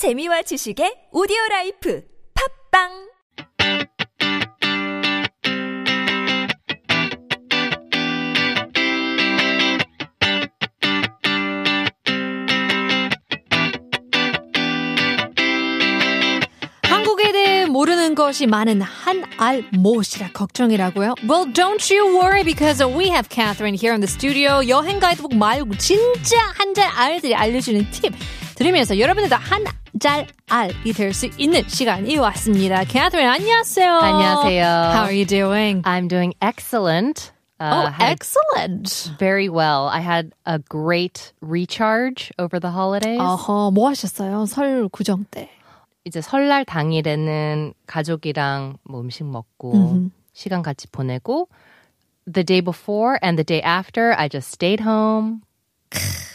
재미와 지식의 오디오 라이프 팝빵 모르는 것이 많은 한알 못이라 걱정이라고요? Well, don't you worry because we have Catherine here in the studio. 여행 가이드북 말고 진짜 한잘 알들이 알려주는 팁 들으면서 여러분들도 한 잘 알이 될 수 있는 시간이 왔습니다. Catherine, 안녕하세요. 안녕하세요. How are you doing? I'm doing excellent. oh, Uh, had excellent. very well. I had a great recharge over the holidays. 어허, 뭐 하셨어요? 설 구정 때. 이제 설날 당일에는 가족이랑 뭐 음식 먹고 시간 같이 보내고 the day before and the day after I just stayed home,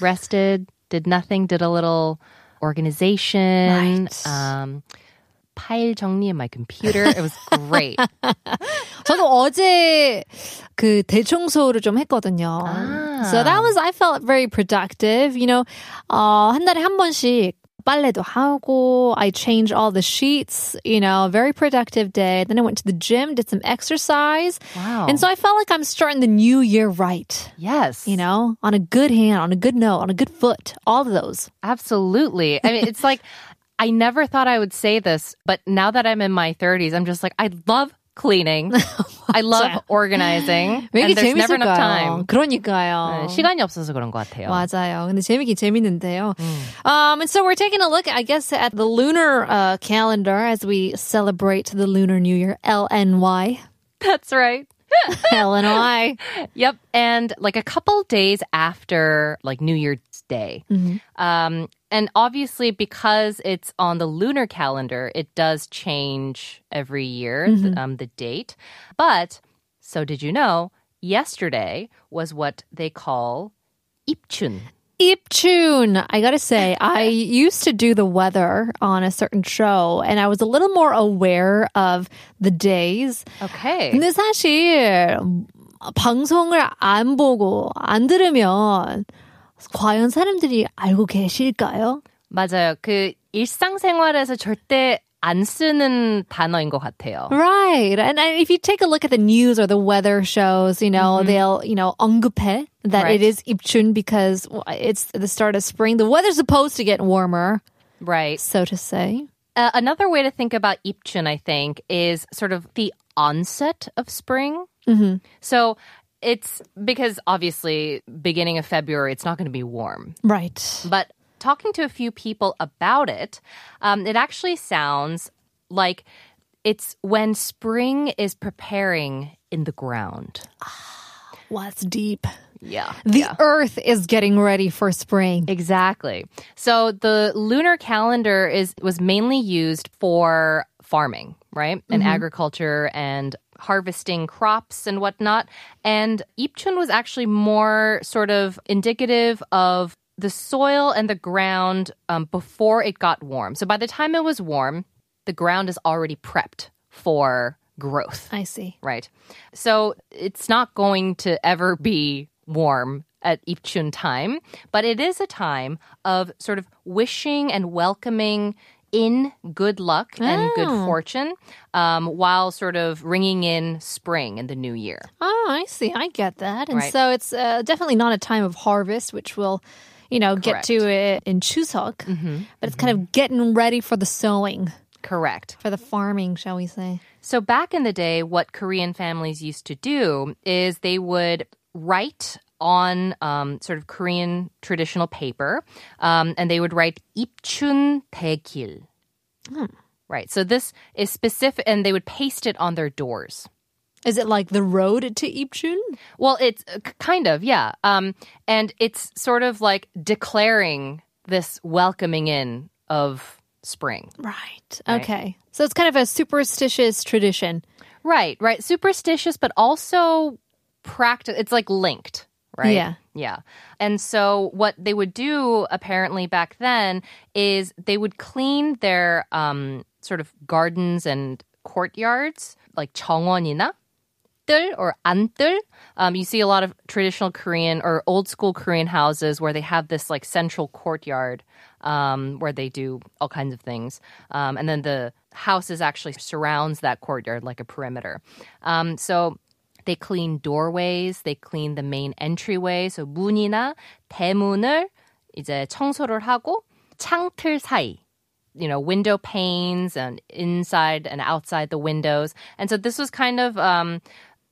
rested, did nothing, did a little organization, Right. um, 파일 정리 in my computer. It was great. 저도 어제 그 대청소를 좀 했거든요. 아. So that was I felt very productive. You know, 어, 한 달에 한 번씩 빨래도 하고 I changed all the sheets, you know, very productive day. Then I went to the gym, did some exercise. Wow. And so I felt like I'm starting the new year right. yes. You know, on a good hand, on a good note, on a good foot, all of those. Absolutely. I mean, it's like, I never thought I would say this, but now that I'm in my 30s, I'm just like, I love cleaning. I love organizing. 왜 And 이렇게 there's never enough 재밌을까요? time. 그러니까요. 네, 시간이 없어서 그런 것 같아요. 맞아요. 근데 재밌긴 재밌는데요. Um, and so we're taking a look, I guess, at the lunar uh, calendar as we celebrate the Lunar New Year, LNY. That's right. LNY. Yep. And like a couple days after like New Year's Day. Um, and obviously because it's on the lunar calendar, it does change every year, the, um, the date. But so did you know, yesterday was what they call 입춘. Ipchun. I gotta say, I used to do the weather on a certain show, and I was a little more aware of the days. Okay. 근데 사실 방송을 안 보고 안 들으면 과연 사람들이 알고 계실까요? 맞아요. 그 일상생활에서 절대 안 쓰는 단어인 것 같아요. Right. And, and if you take a look at the news or the weather shows, you know, they'll, you know, 언급해 that Right. it is 입춘 because it's the start of spring. The weather's supposed to get warmer, Right. so to say. Uh, another way to think about 입춘, I think, is sort of the onset of spring. So it's because obviously beginning of February, it's not going to be warm. Right. But talking to a few people about it, um, it actually sounds like it's when spring is preparing in the ground. What's deep? Yeah. The earth is getting ready for spring. Exactly. So the lunar calendar is was mainly used for farming, right? And agriculture and harvesting crops and whatnot. And Ipchun was actually more sort of indicative of the soil and the ground um, before it got warm. So by the time it was warm, the ground is already prepped for growth I see. right? So it's not going to ever be warm at Ipchun time, but it is a time of sort of wishing and welcoming in good luck and good fortune um, while sort of ringing in spring and the new year. Oh, I see. I get that. And Right. so it's uh, definitely not a time of harvest, which we'll, you know, get to it in Chuseok. But it's kind of getting ready for the sowing, Correct. for the farming, shall we say. So back in the day, what Korean families used to do is they would write on um, sort of Korean traditional paper, um, and they would write 입춘 대길. Right. So this is specific, and they would paste it on their doors. Is it like the road to Ipchun? Well, it's uh, k- kind of, yeah. Um, and it's sort of like declaring this welcoming in of spring. Right. Okay. So it's kind of a superstitious tradition. Right, right. Superstitious, but also practice. It's like linked, right? Yeah. Yeah. And so what they would do apparently back then is they would clean their um, sort of gardens and courtyards, like 정원이나 뜰 or 안뜰. Um, you see a lot of traditional Korean or old school Korean houses where they have this like central courtyard um, where they do all kinds of things. Um, and then the house is actually surrounds that courtyard like a perimeter. Um, so they clean doorways, they clean the main entryway. So 문이나 대문을 이제 청소를 하고 창틀 사이 you know, window panes and inside and outside the windows. And so this was kind of um,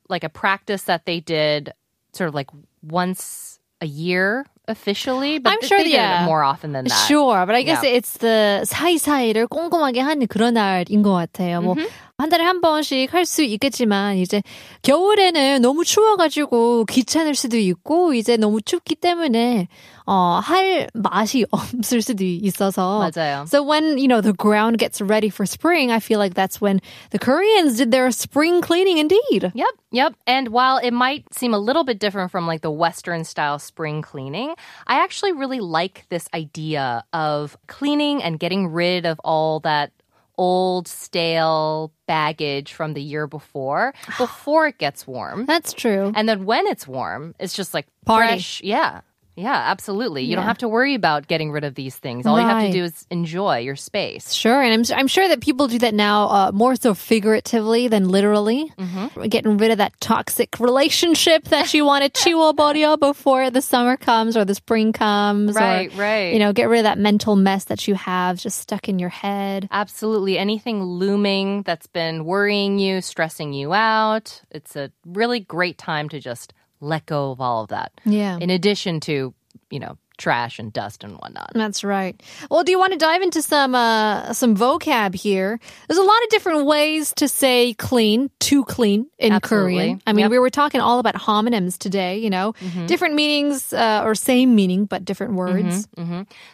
like a practice that they did sort of like once a year officially, but I'm th- sure, they did yeah. it more often than that. Sure, but I guess Yeah. it's the 사이사이를 꼼꼼하게 하는 그런 날인 것 같아요. 뭐, 한 달에 한 번씩 할 수 있겠지만, 이제 겨울에는 너무 추워가지고 귀찮을 수도 있고, 이제 너무 춥기 때문에, 어, 할 맛이 없을 수도 있어서. 맞아요. So when, you know, the ground gets ready for spring, I feel like that's when the Koreans did their spring cleaning indeed. Yep, yep. And while it might seem a little bit different from like the Western style spring cleaning, I actually really like this idea of cleaning and getting rid of all that old, stale baggage from the year before, before it gets warm. That's true. And then when it's warm, it's just like Party. fresh. Yeah. Yeah, absolutely. You yeah. don't have to worry about getting rid of these things. All right. you have to do is enjoy your space. Sure, and I'm I'm sure that people do that now uh, more so figuratively than literally. Mm-hmm. Getting rid of that toxic relationship that you want to chew borio before the summer comes or the spring comes. Right, or, right. You know, get rid of that mental mess that you have just stuck in your head. Absolutely. Anything looming that's been worrying you, stressing you out. It's a really great time to just let go of all of that. Yeah. In addition to, you know, trash and dust and whatnot. That's right. Well, do you want to dive into some uh, some vocab here? There's a lot of different ways to say clean, to clean in Absolutely. Korean. I mean, Yep. we were talking all about homonyms today. You know, different meanings uh, or same meaning but different words.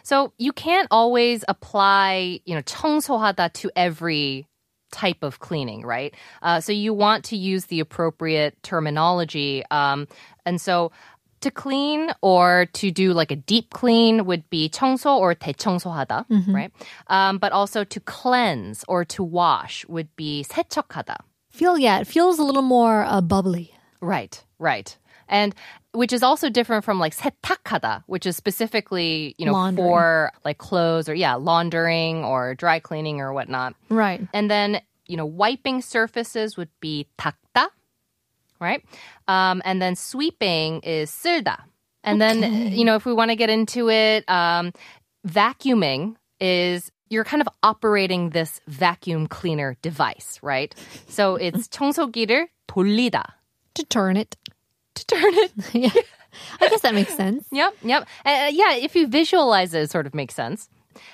So you can't always apply, you know, 청소하다 to every type of cleaning, right? Uh, so you want to use the appropriate terminology. Um, and so to clean or to do like a deep clean would be 청소 or 대청소하다, right? Um, but also to cleanse or to wash would be 세척하다. Feel yeah, it feels a little more uh, bubbly. Right, right. And which is also different from like 세탁하다, which is specifically, you know, Laundering. for like clothes or yeah, laundering or dry cleaning or whatnot. Right. And then, you know, wiping surfaces would be 닦다, right? Um, and then sweeping is 쓸다. And then, you know, if we want to get into it, um, vacuuming is you're kind of operating this vacuum cleaner device, right? So it's 청소기를 돌리다. To turn it. To turn it. yeah. I guess that makes sense. Yep, yep. Uh, yeah, if you visualize it, it sort of makes sense.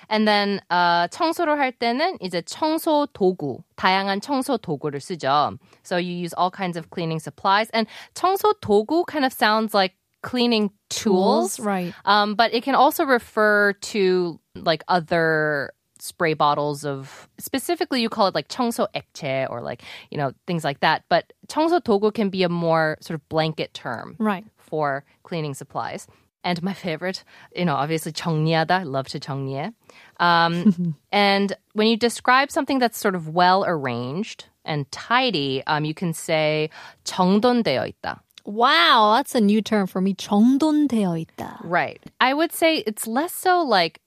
And then uh, 청소를 할 때는 이제 청소 도구, 다양한 청소 도구를 쓰죠. So you use all kinds of cleaning supplies. And 청소 도구 kind of sounds like cleaning tools. Right. Um, but it can also refer to like other spray bottles of specifically you call it like 청소 액체 or like you know things like that but 청소 도구 can be a more sort of blanket term Right. for cleaning supplies and my favorite you know obviously 정리하다 I love to 정리해 um, and when you describe something that's sort of well arranged and tidy um, you can say 정돈되어 있다 Wow, that's a new term for me. 정돈되어 있다. Right. I would say it's less so like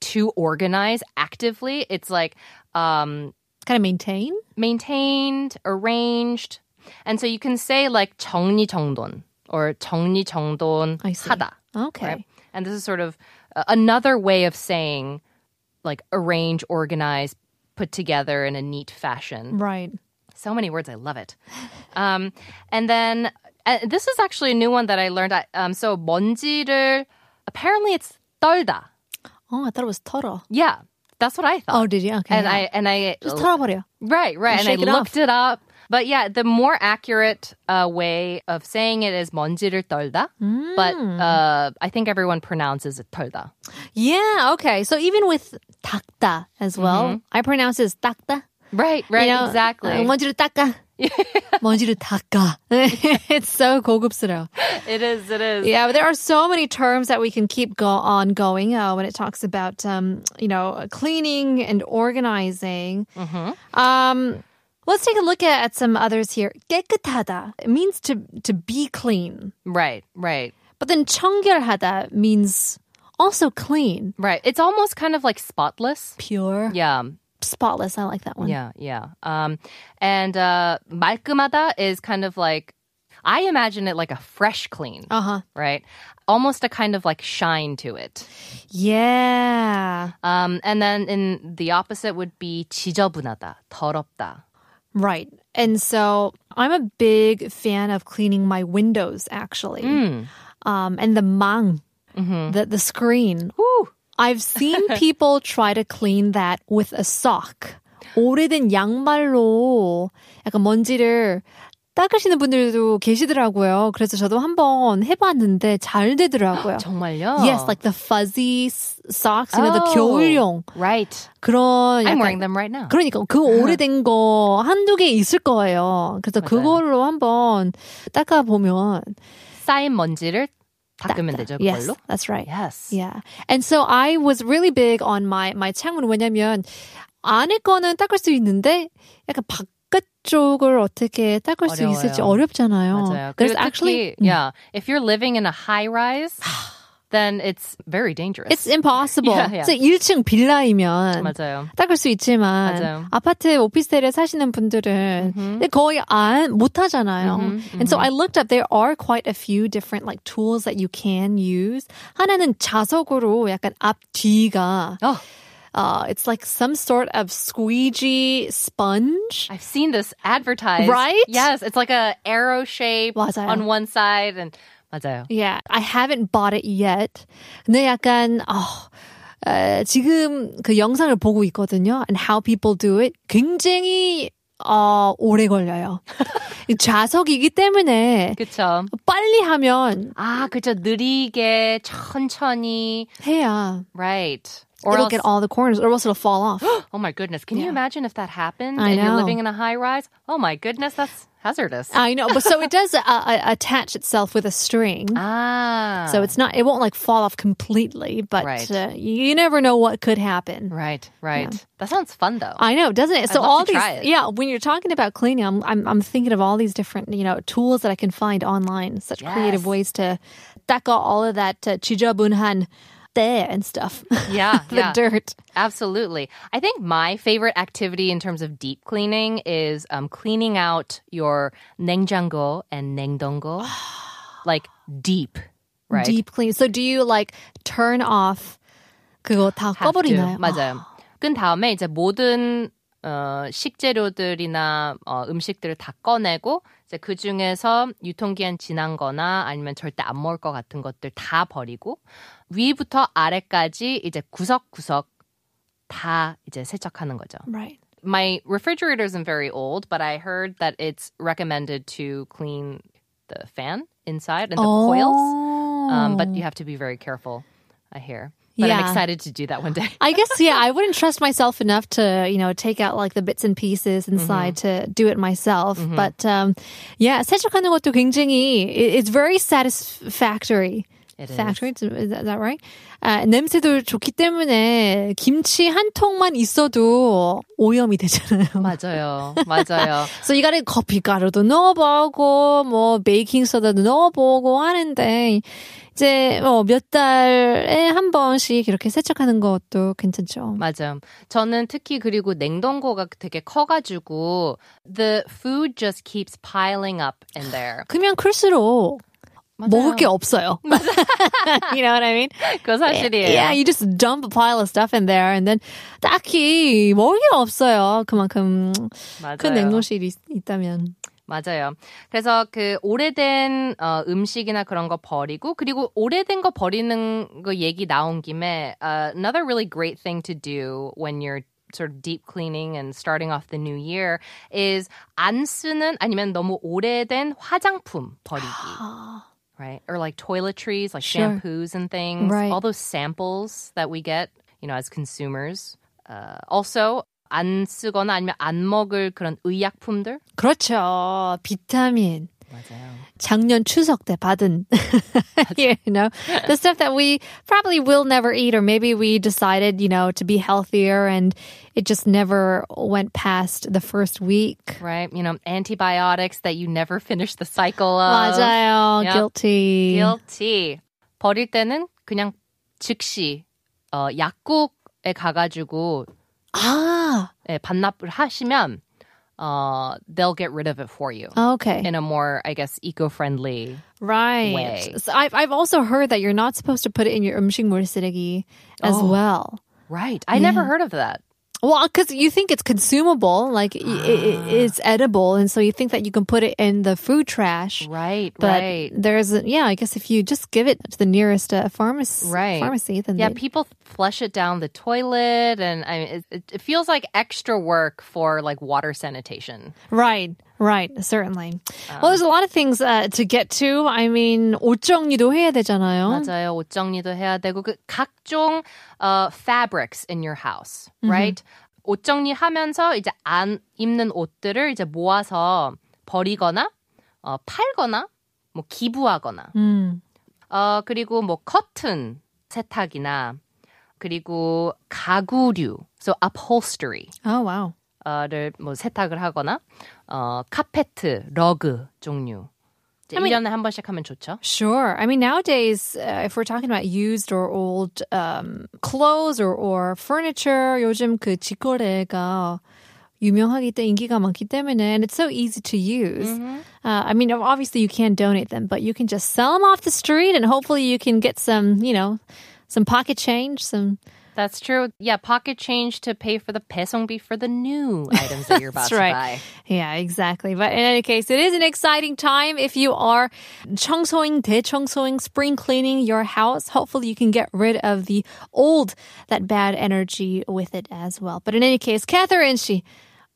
to organize actively. It's like um, Kind of maintain. maintained, arranged. And so you can say like 정리정돈 or 정리정돈 I see. 하다. Okay. Right? And this is sort of uh, another way of saying like arrange, organize, put together in a neat fashion. Right. So many words. I love it. Um, and then uh, this is actually a new one that I learned. I- Um, so 먼지를 apparently it's 떨다. Oh, I thought it was 털어. Yeah, that's what I thought. Oh, did you? Okay. and yeah. I and I just 털어버려. right right and I shake it looked it up. But yeah, the more accurate uh, way of saying it is 먼지를 떨다. But Mm. uh, I think everyone pronounces it 털다. Yeah. Okay. So even with 닦다 as well, I pronounce it as 닦다. Right, right, You know, exactly. 어, 먼지를 닦아. 먼지를 닦아. it's so 고급스러워. it is, it is. Yeah, but there are so many terms that we can keep go on going uh, when it talks about, um, you know, cleaning and organizing. Um, let's take a look at, at some others here. 깨끗하다. It means to to be clean. Right, right. But then 청결하다 means also clean. Right. It's almost kind of like spotless. Pure. Yeah. Spotless. I like that one. Yeah, yeah. Um, and uh, 말끔하다 is kind of like, I imagine it like a fresh clean, Uh huh. right? Almost a kind of like shine to it. Yeah. Um, and then in the opposite would be 지저분하다, 더럽다. Right. And so I'm a big fan of cleaning my windows actually. Um, and the mang, the, the screen. Woo! I've seen people try to clean that with a sock. 오래된 양말로 약간 먼지를 닦으시는 분들도 계시더라고요. 그래서 저도 한번 해봤는데 잘 되더라고요. 정말요? Yes, like the fuzzy socks, you know, the Oh. 겨울용 Right. 그런 I'm wearing them right now. 그러니까 그 오래된 거 한두 개 있을 거예요. 그래서 맞아요. 그걸로 한번 닦아 보면 쌓인 먼지를 닦으면 되죠, Yes, 그걸로? that's right. Yes. Yeah. And so I was really big on my my 창문 왜냐면 안에 거는 닦을 수 있는데 약간 바깥쪽을 어떻게 닦을 수 있을지 어려워요. 어렵잖아요. 맞아요. 그래서 그리고 actually 특히, yeah, if you're living in a high rise, then it's very dangerous. it's impossible. Yeah, yeah. 그래서 1층 빌라이면 맞아요. 닦을 수 있지만 맞아요. 아파트 오피스텔에 사시는 분들은 근데 거의 안 못하잖아요. And so I looked up there are quite a few different like tools that you can use. 하나는 자석으로 약간 앞 뒤가 Oh, uh, it's like some sort of squeegee sponge. I've seen this advertised. Right? Yes, it's like a arrow shape 맞아요. on one side and 맞아요. Yeah, I haven't bought it yet. 근데 약간 어, 에, 지금 그 영상을 보고 있거든요. And how people do it 굉장히 어, 오래 걸려요. 이 자석이기 때문에 그쵸. 빨리 하면 아, 그쵸. 느리게, 천천히. 해야 Right. Or it'll else, get all the corners, or else it'll fall off. oh my goodness! Can yeah. you imagine if that happened? I and know. you're living in a high rise. Oh my goodness, that's hazardous. I know, but so it does uh, uh, attach itself with a string. Ah, so it's not. It won't like fall off completely, but right. uh, you never know what could happen. Right, right. Yeah. That sounds fun though. I know, doesn't it? So all these, yeah. When you're talking about cleaning, I'm, I'm, I'm thinking of all these different you know tools that I can find online. Such yes. creative ways to tackle all of that uh, chijabunhan 저분한 때 and stuff. Yeah, the yeah. dirt. Absolutely. I think my favorite activity in terms of deep cleaning is um, cleaning out your 냉장고 and 냉동고, like deep, right? Deep clean. So do you like turn off 그거 다 Have to. 꺼버리나요? 맞아요. 끈 다음에 이제 모든 어, 식재료들이나 어, 음식들을 다 꺼내고 이제 그 중에서 유통기한 지난 거나 아니면 절대 안 먹을 것 같은 것들 다 버리고 위부터 아래까지 이제 구석구석 다 이제 세척하는 거죠. Right. My refrigerator isn't very old, but I heard that it's recommended to clean the fan inside and the coils. Um, but you have to be very careful, I hear. But I'm Yeah. excited to do that one day. I guess yeah, I wouldn't trust myself enough to you know take out like the bits and pieces inside to do it myself. But um, yeah, 세척하는 것도 굉장히 it- it's very satisfactory. It. Factory, is that, is that right? 아, 냄새도 좋기 때문에 김치 한 통만 있어도 오염이 되잖아요. 맞아요. 맞아요. So you gotta 커피 가루도 넣어보고 뭐 베이킹 소다도 넣어보고 하는데 이제 뭐몇 달에 한 번씩 이렇게 세척하는 것도 괜찮죠. 맞아요. 저는 특히 그리고 냉동고가 되게 커가지고 the food just keeps piling up in there. 크면 클수록 먹을 게 없어요. you know what I mean? 그거 사실이에요. Yeah, you just dump a pile of stuff in there and then 딱히 먹을 게 없어요. 그만큼 맞아요. 큰 냉동실이 있- 있다면. 맞아요. 그래서 그 오래된 어, 음식이나 그런 거 버리고 그리고 오래된 거 버리는 거 얘기 나온 김에 uh, another really great thing to do when you're sort of deep cleaning and starting off the new year is 안 쓰는 아니면 너무 오래된 화장품 버리기. right? Or like toiletries, like Sure. shampoos and things. Right. All those samples that we get, you know, as consumers. Uh, also, 안 쓰거나 아니면 안 먹을 그런 의약품들. 그렇죠. 비타민. 맞아요. 작년 추석 때 받은, you know, the stuff that we probably will never eat, or maybe we decided, you know, to be healthier and it just never went past the first week. Right? You know, antibiotics that you never finish the cycle of. 맞아요. Yep. Guilty. Guilty. 버릴 때는 그냥 즉시 어, 약국에 가가지고 Ah, 예, 반납을 하시면 uh, they'll get rid of it for you. Oh, okay. In a more, I guess, eco-friendly right. way. So I've, I've also heard that you're not supposed to put it in your umshingmur as oh, well. Right. I yeah. never heard of that. Well, because you think it's consumable, like i i it's edible, and so you think that you can put it in the food trash. Right. But right. there's, yeah, I guess if you just give it to the nearest uh, pharmacy, Right. pharmacy, then Yeah, people flush it down the toilet, and I mean, it, it, it feels like extra work for like water sanitation. right, right, certainly. Um, well, there's a lot of things uh, to get to. I mean, 옷 정리도 해야 되잖아요. 맞아요. 옷 정리도 해야 되고 그 각종 어, fabrics in your house, right? 옷 정리하면서 이제 안 입는 옷들을 이제 모아서 버리거나 어, 팔거나 뭐 기부하거나 음. 어 그리고 뭐 커튼 세탁이나 그리고 가구류, so upholstery Oh wow. 어를 뭐 세탁을 하거나 어 카페트, 러그 종류. 이제 I mean- 1년에 한 번씩 하면 좋죠. Sure. I mean, nowadays, uh, if we're talking about used or old um, clothes or, or furniture, 요즘 그 직거래가 유명하기 때문에 인기가 많기 때문에 and it's so easy to use. Uh, I mean, obviously you can't donate them, but you can just sell them off the street and hopefully you can get some, you know, some pocket change, some That's true. Yeah, pocket change to pay for the 배송비 for the new items that you're about That's to right. buy. Yeah, exactly. But in any case, it is an exciting time if you are 청소ing, 대청소ing, spring cleaning your house. Hopefully you can get rid of the old, that bad energy with it as well. But in any case, Catherine 씨,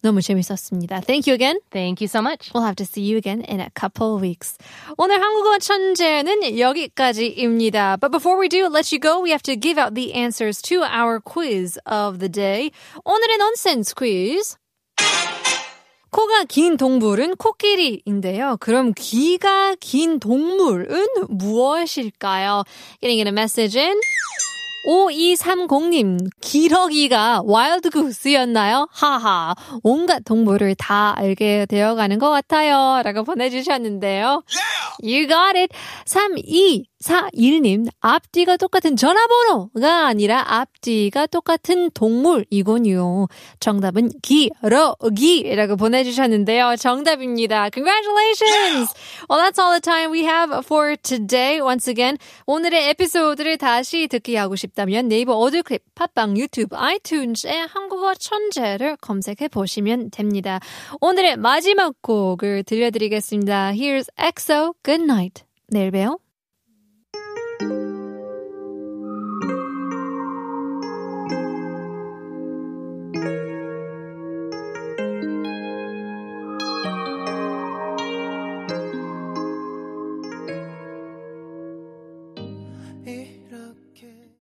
너무 재밌었습니다. Thank you again. Thank you so much. We'll have to see you again in a couple of weeks. 오늘 한국어 천재는 여기까지입니다. But before we do let you go, we have to give out the answers to our quiz of the day. 오늘의 nonsense quiz. 코가 긴 동물은 코끼리인데요. 그럼 귀가 긴 동물은 무엇일까요? Getting in a message in. 5230님, 기러기가 와일드 구스였나요? 하하, 온갖 동물을 다 알게 되어가는 것 같아요. 라고 보내주셨는데요. You got it. 3241님, 앞뒤가 똑같은 전화번호가 아니라 앞뒤가 똑같은 동물이군요. 정답은 기러기라고 보내주셨는데요. 정답입니다. Congratulations! Well, that's all the time we have for today. Once again, 오늘의 에피소드를 다시 듣기 하고 싶다면 네이버 어드클립, 팟빵, 유튜브, 아이튠즈에 한국어 천재를 검색해 보시면 됩니다. 오늘의 마지막 곡을 들려드리겠습니다. Here's EXO, Good Night. 내일 봬요.